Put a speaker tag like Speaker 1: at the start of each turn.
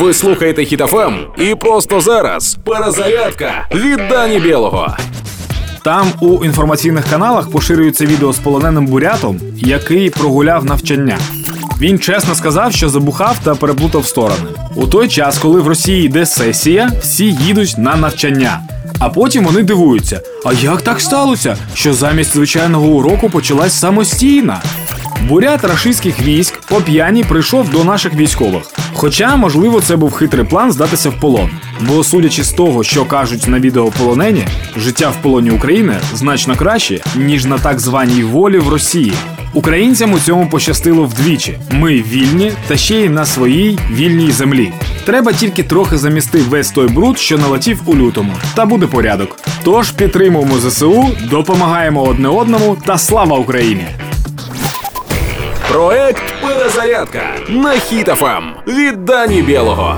Speaker 1: Ви слухаєте Хітофем і просто зараз перезарядка від Дані Білого.
Speaker 2: Там у інформаційних каналах поширюється відео з полоненим бурятом, який прогуляв навчання. Він чесно сказав, що забухав та переплутав сторони. У той час, коли в Росії йде сесія, всі їдуть на навчання. А потім вони дивуються: а як так сталося, що замість звичайного уроку почалась самостійна? Бурят рашистських військ по п'яні прийшов до наших військових. Хоча, можливо, це був хитрий план здатися в полон. Бо, судячи з того, що кажуть на відео полонені, життя в полоні України значно краще, ніж на так званій волі в Росії. Українцям у цьому пощастило вдвічі. Ми вільні та ще й на своїй вільній землі. Треба тільки трохи замісти весь той бруд, що налетів у лютому, та буде порядок. Тож підтримуємо ЗСУ, допомагаємо одне одному та слава Україні!
Speaker 1: Проект Перезарядка на хітафам від Дані Білого.